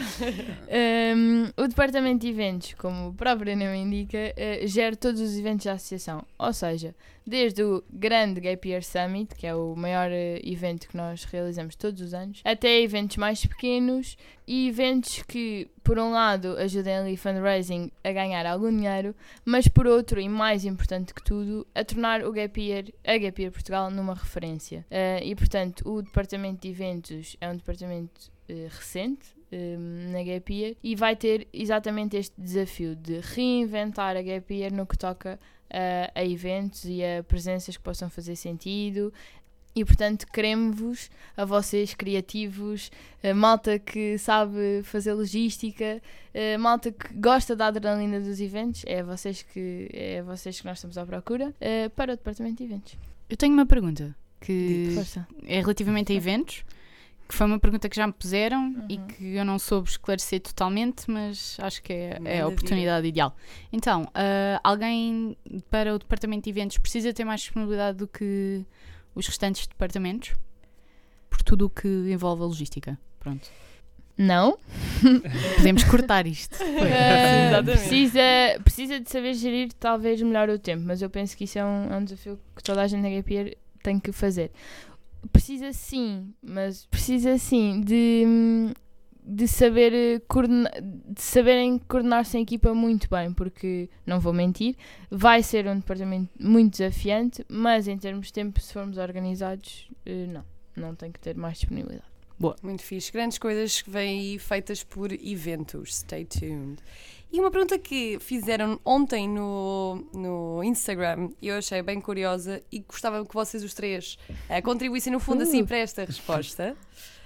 Um, o departamento de eventos, como o próprio nome indica, eh, gera todos os eventos da associação. Ou seja, desde o grande Gap Year Summit, que é o maior eh, evento que nós realizamos todos os anos, até eventos mais pequenos e eventos que, por um lado, ajudem ali fundraising a ganhar algum dinheiro, mas por outro, e mais importante que tudo, a tornar o Gap Year, a Gap Year Portugal numa referência. Eh, e, portanto, o departamento de eventos é um departamento eh, recente eh, na Gap Year e vai ter exatamente este desafio de reinventar a Gap Year no que toca eh, a eventos e a presenças que possam fazer sentido. E portanto queremos-vos, a vocês criativos, a malta que sabe fazer logística, a malta que gosta da adrenalina dos eventos, é a vocês que, é a vocês que nós estamos à procura, eh, para o departamento de eventos. Eu tenho uma pergunta que Força. é relativamente a eventos, que foi uma pergunta que já me puseram e Uhum. que eu não soube esclarecer totalmente, mas acho que é, é a oportunidade ideal. Então, ah, alguém para o departamento de eventos precisa ter mais disponibilidade do que os restantes departamentos? Por tudo o que envolve a logística. Pronto. Não, Podemos cortar isto. Exatamente. precisa, precisa de saber gerir talvez melhor o tempo, mas eu penso que isso é um, é um desafio que toda a gente na Gap Year tem que fazer. Precisa sim, mas precisa sim de, de saber eh, coordena- de saberem coordenar-se em equipa muito bem, porque não vou mentir, vai ser um departamento muito desafiante, mas em termos de tempo, se formos organizados, eh, não, não tem que ter mais disponibilidade. Muito fixe. Grandes coisas que vêm aí feitas por eventos. Stay tuned. E uma pergunta que fizeram ontem no, no Instagram e eu achei bem curiosa e gostava que vocês os três eh, contribuíssem no fundo assim para esta resposta.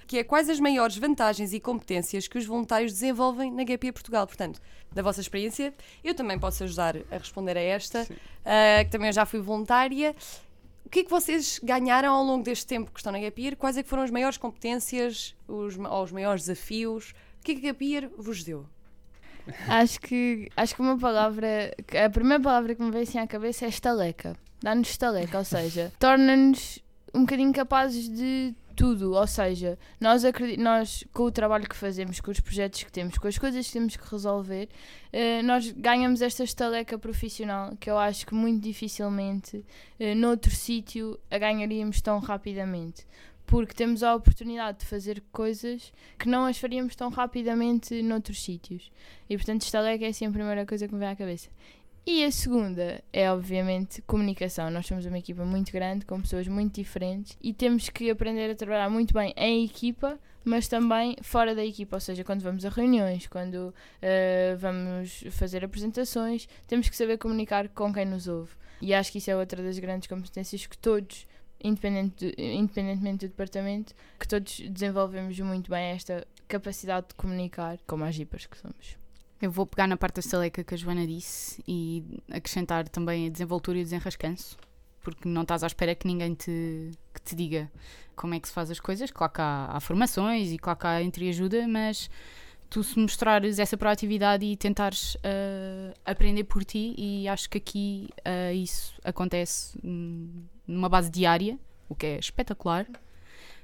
Que é quais as maiores vantagens e competências que os voluntários desenvolvem na Gap Year Portugal? Portanto, da vossa experiência, eu também posso ajudar a responder a esta, eh, que também eu já fui voluntária. O que é que vocês ganharam ao longo deste tempo que estão na Gap Year? Quais é que foram as maiores competências os, ou os maiores desafios? O que é que a Gap Year vos deu? Acho que, acho que uma palavra, a primeira palavra que me veio assim à cabeça é estaleca. Dá-nos estaleca, ou seja, torna-nos um bocadinho capazes de tudo. Ou seja, nós, nós com o trabalho que fazemos, com os projetos que temos, com as coisas que temos que resolver, eh, nós ganhamos esta estaleca profissional que eu acho que muito dificilmente eh, noutro sítio a ganharíamos tão rapidamente. Porque temos a oportunidade de fazer coisas que não as faríamos tão rapidamente noutros sítios. E portanto, estaleca é assim a primeira coisa que me vem à cabeça. E a segunda é, obviamente, comunicação. Nós somos uma equipa muito grande, com pessoas muito diferentes, e temos que aprender a trabalhar muito bem em equipa, mas também fora da equipa, ou seja, quando vamos a reuniões, quando uh, vamos fazer apresentações, temos que saber comunicar com quem nos ouve. E acho que isso é outra das grandes competências que todos independente de, independentemente do departamento, que todos desenvolvemos muito bem esta capacidade de comunicar, como as jipas que somos. Eu vou pegar na parte da estaleca que a Joana disse e acrescentar também a desenvoltura e o desenrascanço, porque não estás à espera que ninguém te, que te diga como é que se faz as coisas. Claro que há, há formações e claro que há entreajuda, mas tu se mostrares essa proatividade e tentares uh, aprender por ti, e acho que aqui uh, isso acontece numa base diária, o que é espetacular.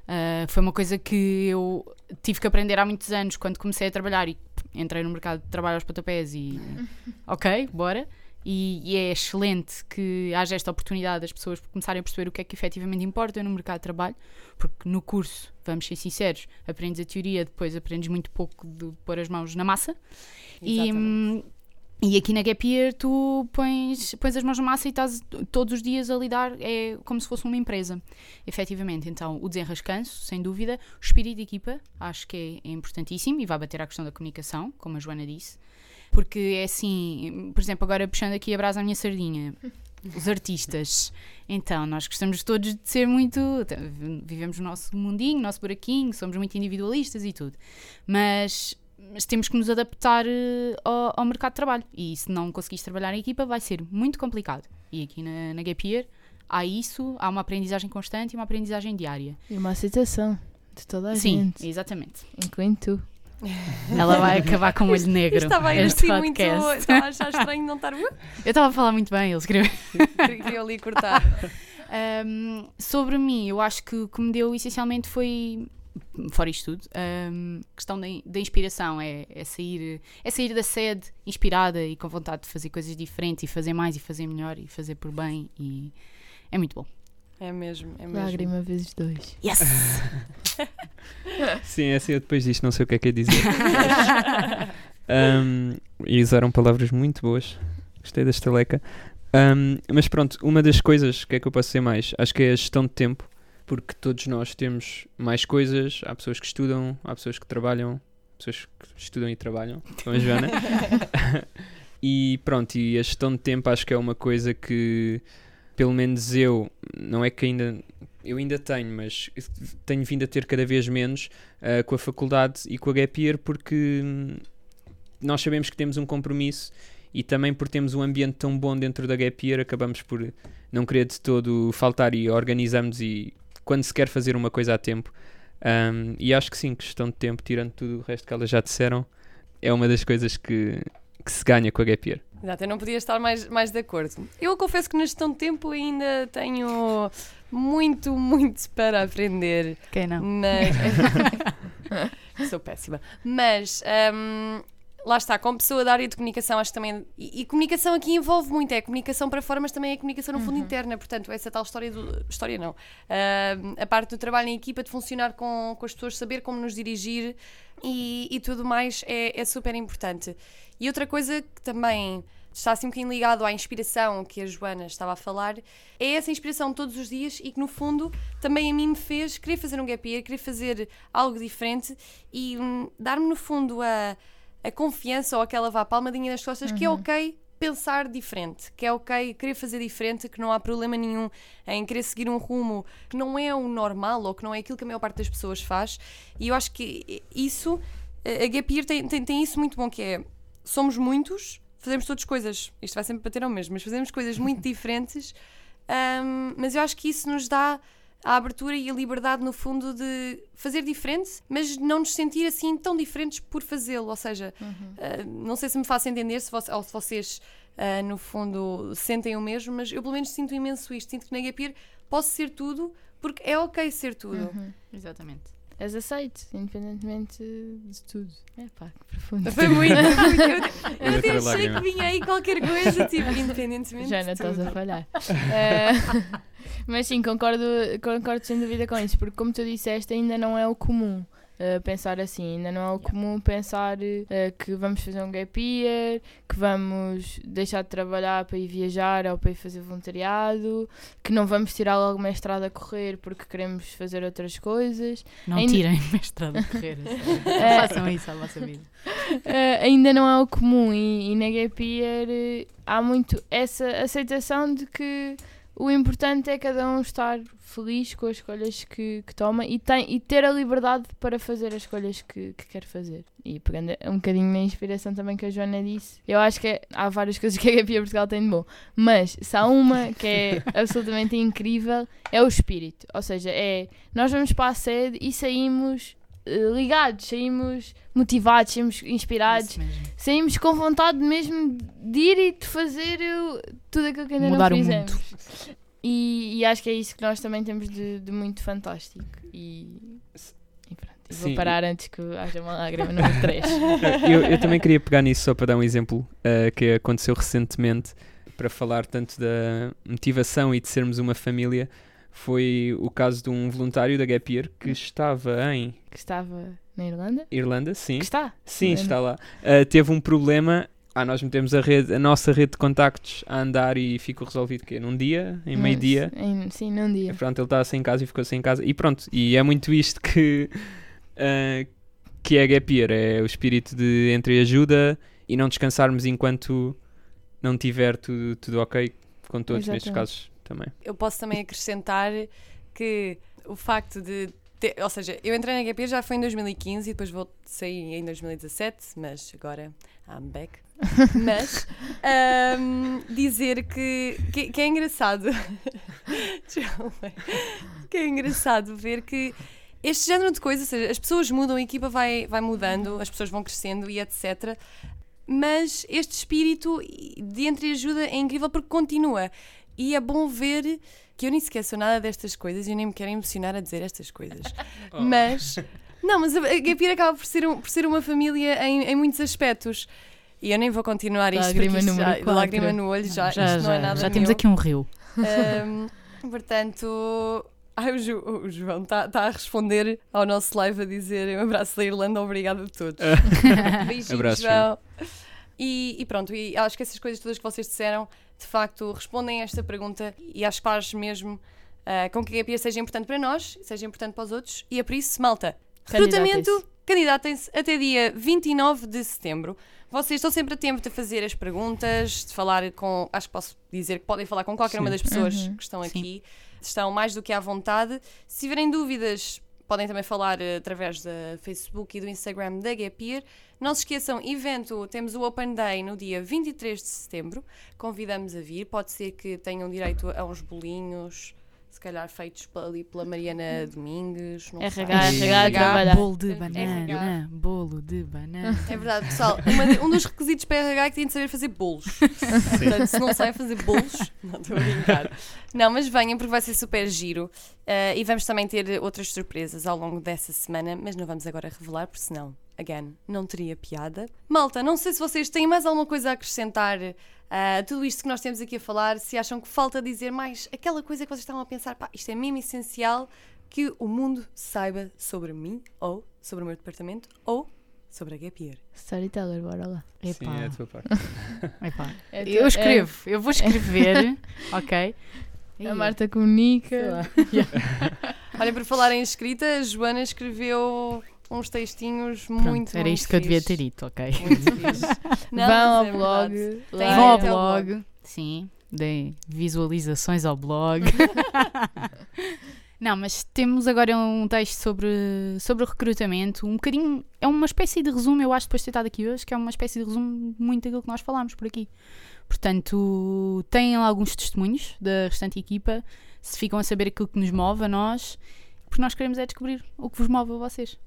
Uh, foi uma coisa que eu tive que aprender há muitos anos quando comecei a trabalhar e entrei no mercado de trabalho aos pontapés e ok, bora. E, e, é excelente que haja esta oportunidade das pessoas começarem a perceber o que é que efetivamente importa no mercado de trabalho, porque no curso, vamos ser sinceros, aprendes a teoria, depois aprendes muito pouco de pôr as mãos na massa. Exatamente. E, hum, e aqui na Gap Year tu pões, pões as mãos na massa e estás todos os dias a lidar, é como se fosse uma empresa, efetivamente. Então, o desenrascanço, sem dúvida, o espírito de equipa, acho que é, é importantíssimo e vai bater à questão da comunicação, como a Joana disse, porque é assim, por exemplo, agora puxando aqui a brasa à minha sardinha, os artistas. Então, nós gostamos todos de ser muito. Vivemos o nosso mundinho, o nosso buraquinho, somos muito individualistas e tudo. Mas mas temos que nos adaptar uh, ao, ao, mercado de trabalho. E se não conseguires trabalhar em equipa, vai ser muito complicado. E aqui na, na Gap Year há isso, há uma aprendizagem constante e uma aprendizagem diária. E uma aceitação de toda a Sim, gente. Sim, exatamente. Incluindo tu. Ela vai acabar com o olho negro. Estava a muito. Estava a achar estranho não estar. Eu estava a falar muito bem, ele escreveu. Queria ali cortar. Um, sobre mim, eu acho que o que me deu essencialmente foi fora isto tudo, um, questão da, da inspiração é, é, sair, é sair da sede inspirada e com vontade de fazer coisas diferentes e fazer mais e fazer melhor e fazer por bem e é muito bom. É mesmo, é mesmo. Lágrima vezes dois. Yes! Sim, é assim, eu depois disto não sei o que é que é dizer. um, e usaram palavras muito boas. Gostei da estaleca. Um, mas pronto, uma das coisas que é que eu posso dizer mais, acho que é a gestão de tempo porque todos nós temos mais coisas. Há pessoas que estudam, há pessoas que trabalham, pessoas que estudam e trabalham, como a Joana. e pronto, e a gestão de tempo acho que é uma coisa que, pelo menos eu, não é que ainda. Eu ainda tenho, mas tenho vindo a ter cada vez menos uh, com a faculdade e com a Gap Year porque hum, nós sabemos que temos um compromisso e também por termos um ambiente tão bom dentro da Gap Year acabamos por não querer de todo faltar e organizamos e quando se quer fazer uma coisa a tempo. Um, e acho que sim, questão de tempo, tirando tudo o resto que elas já disseram, é uma das coisas que, que se ganha com a Gap Year. Exato, eu não podia estar mais, mais de acordo. Eu confesso que na gestão de tempo ainda tenho muito, muito para aprender. Quem não? Na... Sou péssima. Mas um, lá está, como pessoa da área de comunicação, acho que também. E, e, comunicação aqui envolve muito, é comunicação para fora, mas também é comunicação no fundo uhum. interna. Portanto, essa tal história do. História não. Uh, a parte do trabalho em equipa, de funcionar com, com as pessoas, saber como nos dirigir e, e tudo mais é, é super importante. E outra coisa que também está assim um bocadinho ligado à inspiração que a Joana estava a falar, é essa inspiração todos os dias e que no fundo também a mim me fez querer fazer um gap year, querer fazer algo diferente e um, dar-me no fundo a a confiança ou aquela vá palmadinha nas costas uhum. que é uhum. ok pensar diferente, que é ok querer fazer diferente, que não há problema nenhum em querer seguir um rumo que não é o normal ou que não é aquilo que a maior parte das pessoas faz. E eu acho que isso, a Gapir tem, tem, tem isso muito bom, que é somos muitos, fazemos todas coisas, isto vai sempre bater ao mesmo, mas fazemos coisas muito diferentes, um, mas eu acho que isso nos dá a abertura e a liberdade, no fundo, de fazer diferente, mas não nos sentir assim tão diferentes por fazê-lo. Ou seja, uhum. uh, não sei se me faço entender se ou se vocês, uh, no fundo, sentem o mesmo, mas eu pelo menos sinto imenso isto. Sinto que na Gapir posso ser tudo porque é ok ser tudo. Uhum. Exatamente. És aceito, independentemente de tudo. É pá, que profundo. Foi muito, muito. Eu, até achei que vinha aí qualquer coisa, tipo, independentemente Já de não estás a falhar. Eh, mas sim, concordo, concordo sem dúvida com isso, porque como tu disseste, ainda não é o comum. Eh, pensar assim, ainda não é o comum pensar eh, que vamos fazer um gap year, que vamos deixar de trabalhar para ir viajar ou para ir fazer voluntariado, que não vamos tirar logo mestrado a correr porque queremos fazer outras coisas. Não Ainda- tirem mestrado de correr. É. Façam isso à vossa vida. Eh, ainda não é o comum e, e na gap year eh, há muito essa aceitação de que o importante é cada um estar feliz com as escolhas que, que toma e, tem, e ter a liberdade para fazer as escolhas que, que quer fazer. E pegando um bocadinho na inspiração também que a Joana disse, eu acho que é- há várias coisas que a Gap Year Portugal tem de bom, mas se há uma que é absolutamente incrível, é o espírito. Ou seja, é nós vamos para a sede e saímos ligados, saímos motivados, saímos inspirados, saímos com vontade mesmo de ir e de fazer o- tudo aquilo que ainda Mudar não o fizemos. mundo. E, e acho que é isso que nós também temos de, de muito fantástico. E, e pronto, vou Sim, parar antes que haja uma lágrima número 3. eu, eu também queria pegar nisso só para dar um exemplo uh, que aconteceu recentemente para falar tanto da motivação e de sermos uma família. Foi o caso de um voluntário da Gap Year que estava em que estava na Irlanda. Irlanda, sim. Que está. Sim, Irlanda. está lá. Uh, teve um problema. Ah, nós metemos a, rede, a nossa rede de contactos a andar e ficou resolvido que num dia, em meio-dia. Sim, num dia. E Pronto, ele estava sem casa e ficou sem casa. E pronto, e é muito isto que, ah, que é Gap Year. É o espírito de entreajuda e não descansarmos enquanto não tiver tudo, tudo ok com todos nestes Exatamente. casos também. Eu posso também acrescentar que o facto de. ter- ou seja, eu entrei na GP já foi em 2015 e depois vou sair em 2017, mas agora I'm back. Mas ahm, dizer que, que, que é engraçado. Que é engraçado ver que este género de coisas, ou seja, as pessoas mudam, a equipa vai, vai mudando, as pessoas vão crescendo e etc. Mas este espírito de entreajuda é incrível porque continua. E é bom ver que eu nem sequer sou nada destas coisas e eu nem me quero emocionar a dizer estas coisas. Mas. Não, mas a a Gapir acaba por ser, um- por ser uma família em, em muitos aspectos. E eu nem vou continuar isto. Lágrima porque isto já, lágrima no olho, já, já isto não é nada já temos meu. aqui um rio. Ahm, portanto, ai, o, João está a responder ao nosso live a dizer um abraço da Irlanda, obrigado a todos. Beijinhos, Abraço, João. E, e pronto, e acho que essas coisas todas que vocês disseram, de facto, respondem a esta pergunta e acho que faz mesmo ah, com que a GPA seja importante para nós, seja importante para os outros. E é por isso, malta, recrutamento, candidatem-se até dia 29 de setembro. Vocês estão sempre a tempo de fazer as perguntas, de falar com. Acho que posso dizer que podem falar com qualquer uma Sim. das pessoas Uhum. que estão Sim. aqui. Estão mais do que à vontade. Se tiverem dúvidas, podem também falar eh, através da Facebook e do Instagram da Gapir. Não se esqueçam, evento, temos o Open Day no dia 23 de setembro. Convidamos a vir. Pode ser que tenham direito a uns bolinhos, se calhar feitos ali pela Mariana Domingues. Não sei. RH. RH trabalhar. Bolo de É banana, bolo de banana. É verdade, pessoal. uma um dos requisitos para RH é que têm de saber fazer bolos. Portanto, se não sabem fazer bolos, não estou a brincar. Não, mas venham porque vai ser super giro. Ah, e vamos também ter outras surpresas ao longo dessa semana, mas não vamos agora revelar, porque senão, again, não teria piada. Malta, não sei se vocês têm mais alguma coisa a acrescentar a tudo isto que nós temos aqui a falar, se acham que falta dizer mais aquela coisa que vocês estavam a pensar, pá, isto é mesmo essencial que o mundo saiba sobre mim, ou sobre o meu departamento, ou sobre a Gap Year. Storyteller, bora lá. Sim, Epá, é a tua parte. epá. É tu- Eu escrevo, eu vou escrever, ok? é- a Marta comunica. Olha, por falar em escrita, a Joana escreveu uns textinhos Pronto, muito era muito isto que eu devia fixe. ter dito, ok? Muito fixe. Não, Vão ao é blog. Tem Vão ao o blog, sim, deem visualizações ao blog. Não, mas temos agora um texto sobre, sobre o recrutamento, um bocadinho, é uma espécie de resumo, eu acho, depois de ter estado aqui hoje, que é uma espécie de resumo muito daquilo que nós falámos por aqui. Portanto, têm alguns testemunhos da restante equipa, se ficam a saber aquilo que nos move a nós, porque nós queremos é descobrir o que vos move a vocês.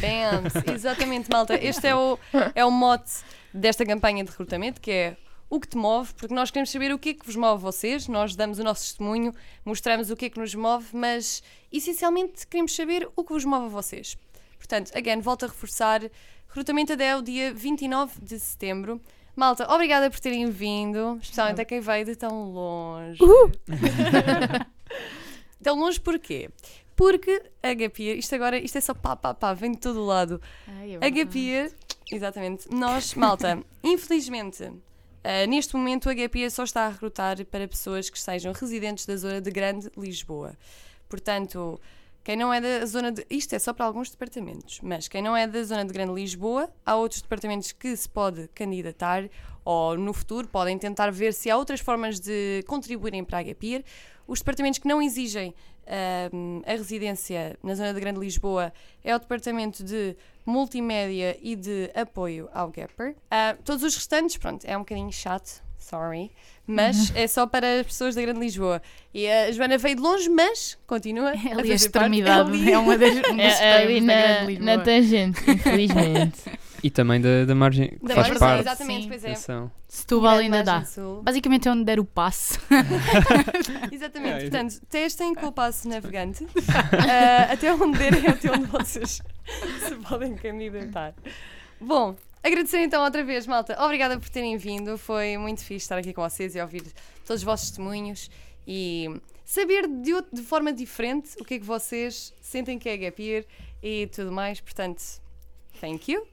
Bams, exatamente, malta. Este é o, é o mote desta campanha de recrutamento, que é o que te move, porque nós queremos saber o que é que vos move vocês, nós damos o nosso testemunho, mostramos o que é que nos move, mas essencialmente queremos saber o que vos move a vocês. Portanto, again, volto a reforçar, recrutamento até o dia 29 de setembro. Malta, obrigada por terem vindo, especialmente a quem veio de tão longe. tão longe porquê? Porque a Gapir, isto agora, isto é só pá, pá, pá, vem de todo lado. Ai, é A. Gapir, exatamente, nós, malta, infelizmente, ah, neste momento a Gapir só está a recrutar para pessoas que sejam residentes da zona de Grande Lisboa. Portanto, quem não é da zona de. Isto é só para alguns departamentos, mas quem não é da zona de Grande Lisboa, há outros departamentos que se pode candidatar ou no futuro podem tentar ver se há outras formas de contribuírem para a Gapir. Os departamentos que não exigem ahm, a residência na zona de Grande Lisboa é o departamento de multimédia e de apoio ao Gapper. Ah, todos os restantes, pronto, é um bocadinho chato, sorry, mas é só para as pessoas da Grande Lisboa. E a Joana veio de longe, mas continua É ali a fazer parte. extremidade, ali. é uma das, um dos É, é ali da na, na tangente, infelizmente. E também da, da margem que Da faz margem, parte. Exatamente, Sim. pois é. Setúbal ainda dá. Sul. Basicamente é onde der o passe. Exatamente, É, portanto, testem com o passo navegante ah, até onde derem, até onde vocês se podem candidatar. Bom, agradecer então outra vez, malta. Obrigada por terem vindo. Foi muito fixe estar aqui com vocês e ouvir todos os vossos testemunhos e saber de, de forma diferente o que é que vocês sentem que é Gap Year e tudo mais. Portanto, thank you.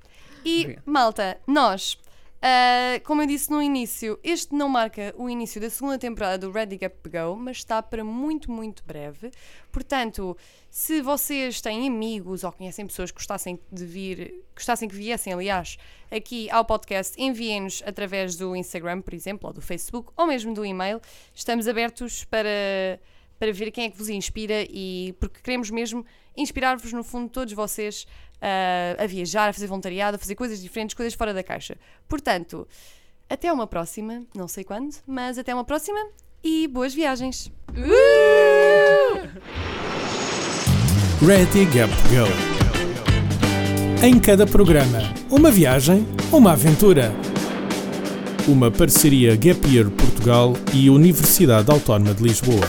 E, malta, nós, ah, como eu disse no início, este não marca o início da segunda temporada do Ready Gap Go, mas está para muito, muito breve. Portanto, se vocês têm amigos ou conhecem pessoas que gostassem de vir, gostassem que viessem, aliás, aqui ao podcast, enviem-nos através do Instagram, por exemplo, ou do Facebook, ou mesmo do e-mail. Estamos abertos para, para ver quem é que vos inspira e porque queremos mesmo inspirar-vos, no fundo, todos vocês ah, a viajar, a fazer voluntariado, a fazer coisas diferentes, coisas fora da caixa. Portanto, até uma próxima, não sei quando, mas até uma próxima e boas viagens! Ready Gap Go. Em cada programa, uma viagem, uma aventura. Uma parceria Gap Year Portugal e Universidade Autónoma de Lisboa.